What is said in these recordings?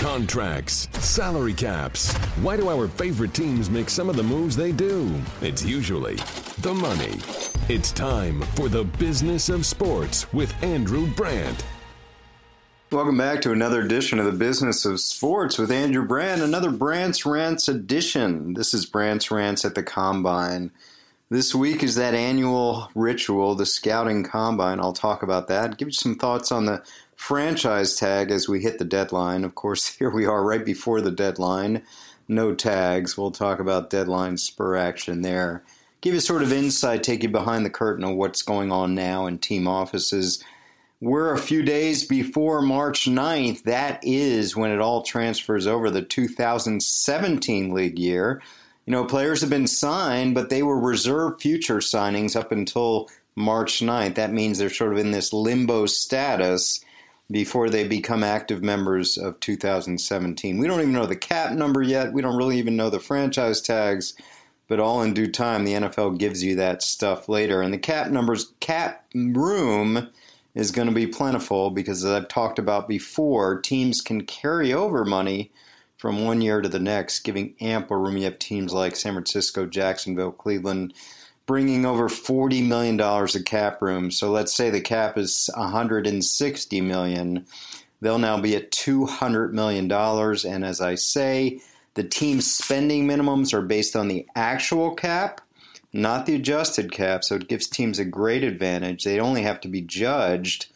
Contracts, salary caps. Why do our favorite teams make some of the moves they do? It's usually the money. It's time for the business of sports with Andrew Brandt. Welcome back to another edition of the Business of Sports with Andrew Brandt, another Brandt's Rants edition. This is Brandt's Rants at the Combine. This week is that annual ritual, the Scouting Combine. I'll talk about that. Give you some thoughts on the franchise tag as we hit the deadline. Of course, here we are right before the deadline. No tags. We'll talk about deadline spur action there. Give you sort of insight, take you behind the curtain of what's going on now in team offices. We're a few days before March 9th. That is when it all transfers over the 2017 league year you know, players have been signed, but they were reserve future signings up until March 9th. That means they're sort of in this limbo status before they become active members of 2017. We don't even know the cap number yet. We don't really even know the franchise tags, but all in due time, the NFL gives you that stuff later. And the cap numbers, cap room is going to be plentiful because, as I've talked about before, teams can carry over money from one year to the next, giving ample room. You have teams like San Francisco, Jacksonville, Cleveland, bringing over $40 million of cap room. So let's say the cap is 160 million. They'll now be at $200 million. And as I say, the team's spending minimums are based on the actual cap, not the adjusted cap. So it gives teams a great advantage. They only have to be judged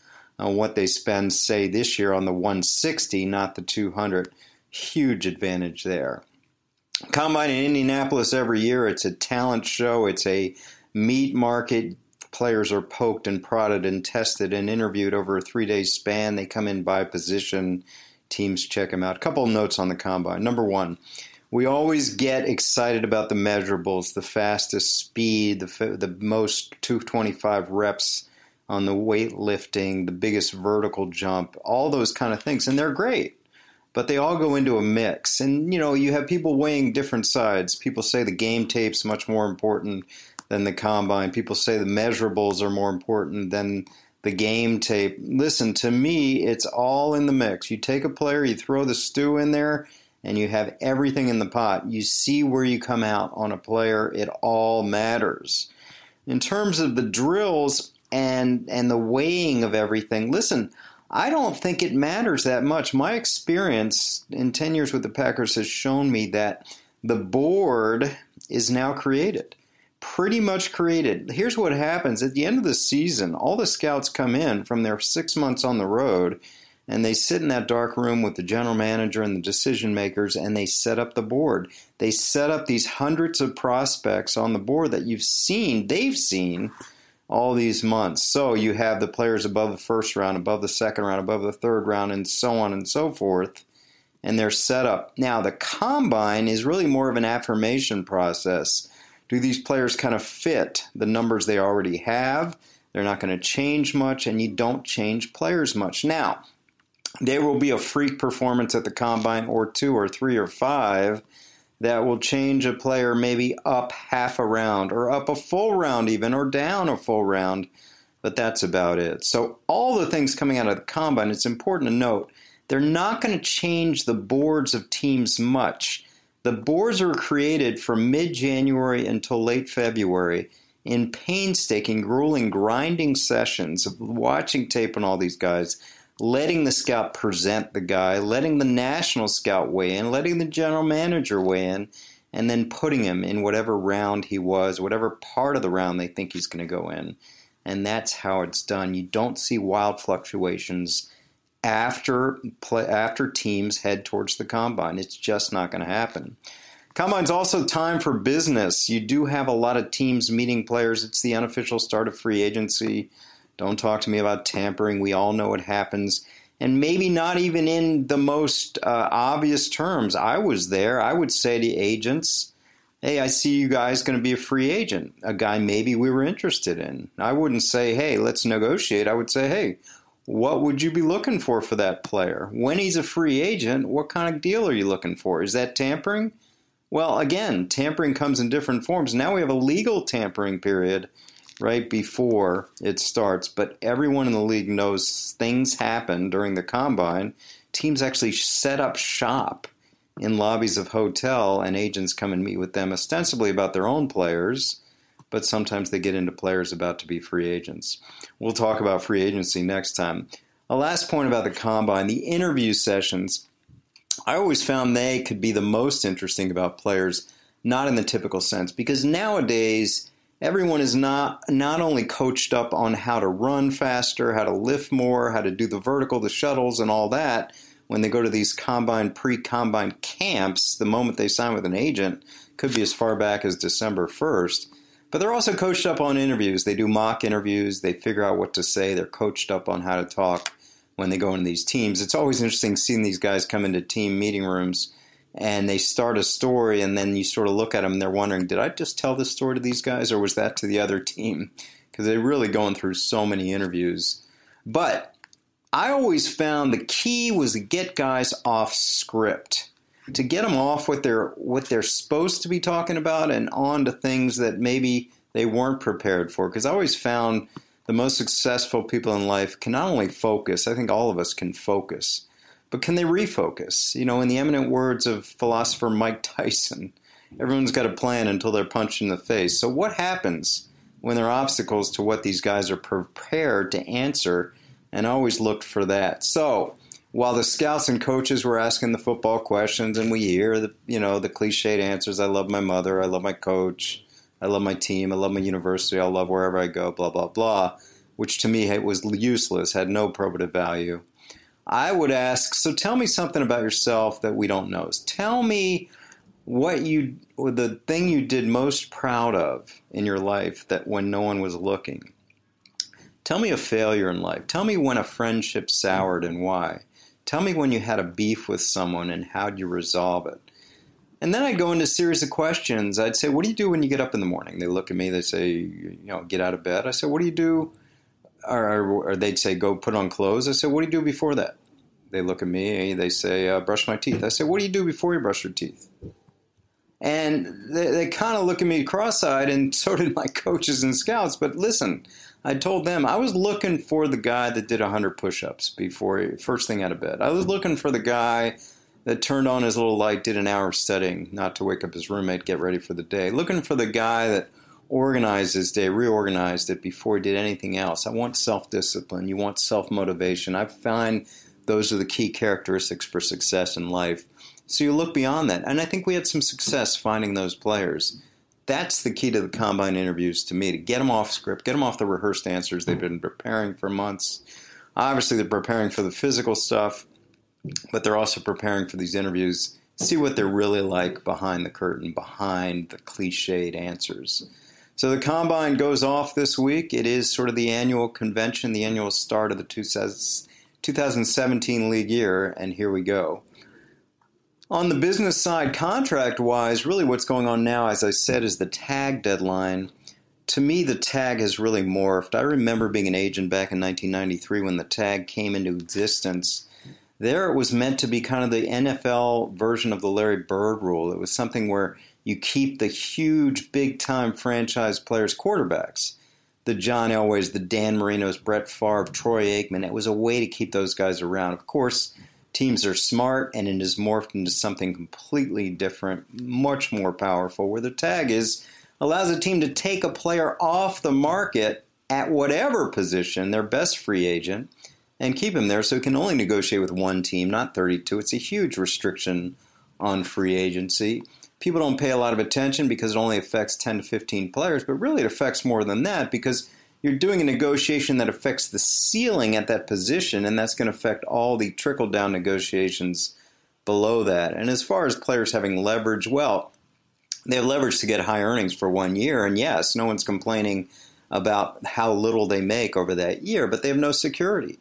on what they spend, say, this year on the 160, not the 200 huge advantage there. Combine in Indianapolis every year. It's a talent show. It's a meat market. Players are poked and prodded and tested and interviewed over a three day span. They come in by position. Teams check them out. A couple of notes on the combine. Number one, we always get excited about the measurables, the fastest speed, the, the most 225 reps on the weightlifting, the biggest vertical jump, all those kind of things. And they're great but they all go into a mix. And you know, you have people weighing different sides. People say the game tape's much more important than the combine. People say the measurables are more important than the game tape. Listen, to me, it's all in the mix. You take a player, you throw the stew in there, and you have everything in the pot. You see where you come out on a player. It all matters. In terms of the drills and and the weighing of everything, listen, I don't think it matters that much. My experience in 10 years with the Packers has shown me that the board is now created. Pretty much created. Here's what happens at the end of the season, all the scouts come in from their six months on the road and they sit in that dark room with the general manager and the decision makers and they set up the board. They set up these hundreds of prospects on the board that you've seen, they've seen all these months. So you have the players above the first round, above the second round, above the third round, and so on and so forth. And they're set up. Now, the combine is really more of an affirmation process. Do these players kind of fit the numbers they already have? They're not going to change much, and you don't change players much. Now, there will be a freak performance at the combine, or two, or three, or five that will change a player maybe up half a round or up a full round even or down a full round but that's about it. So all the things coming out of the combine it's important to note they're not going to change the boards of teams much. The boards are created from mid-january until late february in painstaking grueling grinding sessions of watching tape on all these guys letting the scout present the guy, letting the national scout weigh in, letting the general manager weigh in, and then putting him in whatever round he was, whatever part of the round they think he's going to go in. And that's how it's done. You don't see wild fluctuations after play, after teams head towards the combine. It's just not going to happen. Combine's also time for business. You do have a lot of teams meeting players. It's the unofficial start of free agency. Don't talk to me about tampering. We all know it happens. And maybe not even in the most uh, obvious terms. I was there. I would say to agents, hey, I see you guys going to be a free agent, a guy maybe we were interested in. I wouldn't say, hey, let's negotiate. I would say, hey, what would you be looking for for that player? When he's a free agent, what kind of deal are you looking for? Is that tampering? Well, again, tampering comes in different forms. Now we have a legal tampering period right before it starts. But everyone in the league knows things happen during the combine. teams actually set up shop in lobbies of hotel, and agents come and meet with them ostensibly about their own players, but sometimes they get into players about to be free agents. We'll talk about free agency next time. A last point about the combine the interview sessions. I always found they could be the most interesting about players, not in the typical sense, because nowadays everyone is not not only coached up on how to run faster, how to lift more, how to do the vertical, the shuttles, and all that. When they go to these combine, pre-combine camps, the moment they sign with an agent could be as far back as December first. But they're also coached up on interviews. They do mock interviews. They figure out what to say. They're coached up on how to talk when they go into these teams. It's always interesting seeing these guys come into team meeting rooms and they start a story, and then you sort of look at them and they're wondering, did I just tell this story to these guys or was that to the other team? Because they're really going through so many interviews. But I always found the key was to get guys off script to get them off what they're what they're supposed to be talking about and on to things that maybe they weren't prepared for. Because I always found the most successful people in life can not only focus. I think all of us can focus, but can they refocus? You know, in the eminent words of philosopher Mike Tyson, everyone's got a plan until they're punched in the face. So what happens when there are obstacles to what these guys are prepared to answer? And I always looked for that. So while the scouts and coaches were asking the football questions and we hear the you know the cliched answers i love my mother i love my coach i love my team i love my university i love wherever i go blah blah blah which to me was useless had no probative value i would ask so tell me something about yourself that we don't know tell me what you the thing you did most proud of in your life that when no one was looking tell me a failure in life tell me when a friendship soured and why Tell me when you had a beef with someone and how'd you resolve it? And then I'd go into a series of questions. I'd say, What do you do when you get up in the morning? They look at me, they say, You know, get out of bed. I said, What do you do? Or, or they'd say, Go put on clothes. I said, What do you do before that? They look at me, they say, uh, Brush my teeth. I said, What do you do before you brush your teeth? And they, they kind of look at me cross eyed, and so did my coaches and scouts. But listen, I told them I was looking for the guy that did 100 push-ups before he, first thing out of bed. I was looking for the guy that turned on his little light, did an hour of studying, not to wake up his roommate, get ready for the day. Looking for the guy that organized his day, reorganized it before he did anything else. I want self-discipline. You want self-motivation. I find those are the key characteristics for success in life. So you look beyond that, and I think we had some success finding those players that's the key to the combine interviews to me to get them off script, get them off the rehearsed answers they've been preparing for months. Obviously, they're preparing for the physical stuff, but they're also preparing for these interviews. See what they're really like behind the curtain, behind the cliched answers. So the combine goes off this week. It is sort of the annual convention, the annual start of the 2017 league year, and here we go. On the business side, contract wise, really what's going on now, as I said, is the tag deadline. To me, the tag has really morphed. I remember being an agent back in 1993 when the tag came into existence. There, it was meant to be kind of the NFL version of the Larry Bird rule. It was something where you keep the huge, big time franchise players quarterbacks. The John Elways, the Dan Marinos, Brett Favre, Troy Aikman. It was a way to keep those guys around. Of course, teams are smart and it has morphed into something completely different, much more powerful, where the tag is allows a team to take a player off the market at whatever position, their best free agent, and keep him there so he can only negotiate with one team, not 32. It's a huge restriction on free agency. People don't pay a lot of attention because it only affects 10 to 15 players, but really it affects more than that because you're doing a negotiation that affects the ceiling at that position, and that's going to affect all the trickle down negotiations below that. And as far as players having leverage, well, they have leverage to get high earnings for one year, and yes, no one's complaining about how little they make over that year, but they have no security.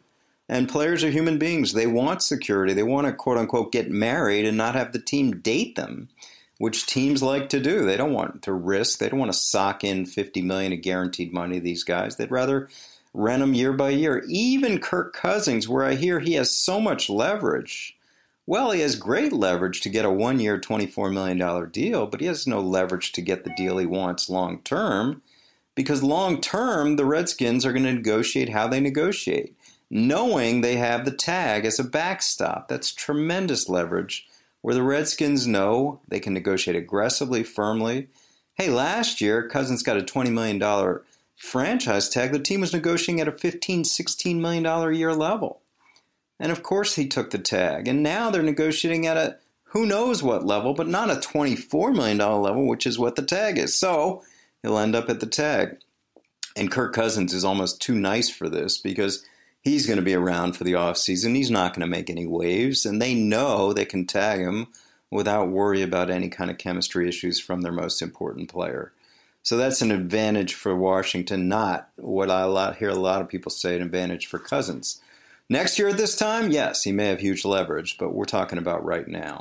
And players are human beings. They want security. They want to quote unquote get married and not have the team date them which teams like to do. They don't want to risk. They don't want to sock in 50 million of guaranteed money to these guys. They'd rather rent them year by year. Even Kirk Cousins, where I hear he has so much leverage. Well, he has great leverage to get a one year, $24 million deal, but he has no leverage to get the deal he wants long term because long term, the Redskins are going to negotiate how they negotiate. knowing they have the tag as a backstop. That's tremendous leverage where the Redskins know they can negotiate aggressively, firmly. Hey, last year, Cousins got a $20 million franchise tag. The team was negotiating at a $15, $16 million a year level. And of course, he took the tag. And now they're negotiating at a who knows what level, but not a $24 million level, which is what the tag is. So he'll end up at the tag. And Kirk Cousins is almost too nice for this because he's going to be around for the offseason. He's not going to make any waves, and they know they can tag him without worry about any kind of chemistry issues from their most important player. So that's an advantage for Washington, not what I hear a lot of people say an advantage for Cousins. Next year at this time, yes, he may have huge leverage, but we're talking about right now.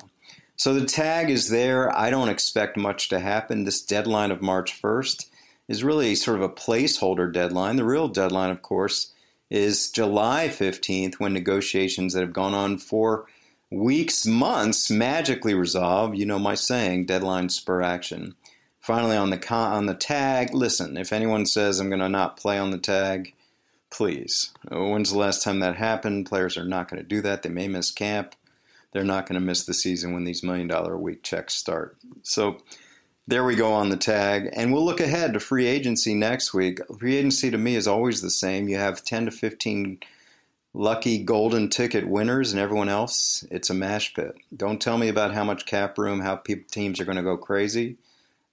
So the tag is there. I don't expect much to happen. This deadline of March 1st is really sort of a placeholder deadline. The real deadline, of course, is July 15th when negotiations that have gone on for weeks, months magically resolve. You know my saying, deadline spur action. Finally, on the con- on the tag, listen. If anyone says I'm going to not play on the tag, please. When's the last time that happened? Players are not going to do that. They may miss camp. They're not going to miss the season when these million dollar a week checks start. So there we go on the tag. And we'll look ahead to free agency next week. Free agency to me is always the same. You have 10 to 15 lucky golden ticket winners, and everyone else, it's a mash pit. Don't tell me about how much cap room, how people, teams are going to go crazy.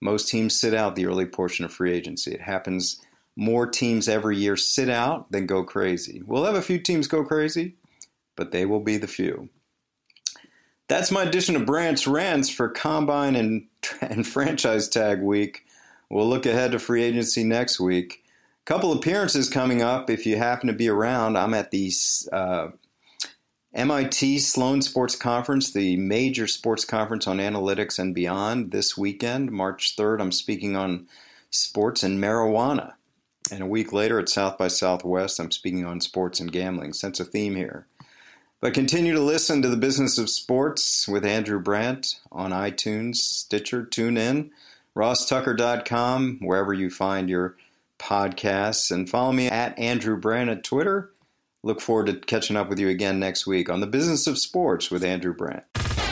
Most teams sit out the early portion of free agency. It happens more teams every year sit out than go crazy. We'll have a few teams go crazy, but they will be the few. That's my edition of Brandt's Rants for Combine and, and Franchise Tag Week. We'll look ahead to free agency next week. A Couple appearances coming up. If you happen to be around, I'm at the uh, MIT Sloan Sports Conference, the major sports conference on analytics and beyond, this weekend, March 3rd. I'm speaking on sports and marijuana. And a week later at South by Southwest, I'm speaking on sports and gambling. Sense a theme here. But continue to listen to the business of sports with Andrew Brandt on iTunes, Stitcher, TuneIn, RossTucker.com, wherever you find your podcasts. And follow me at Andrew Brandt at Twitter. Look forward to catching up with you again next week on the business of sports with Andrew Brandt.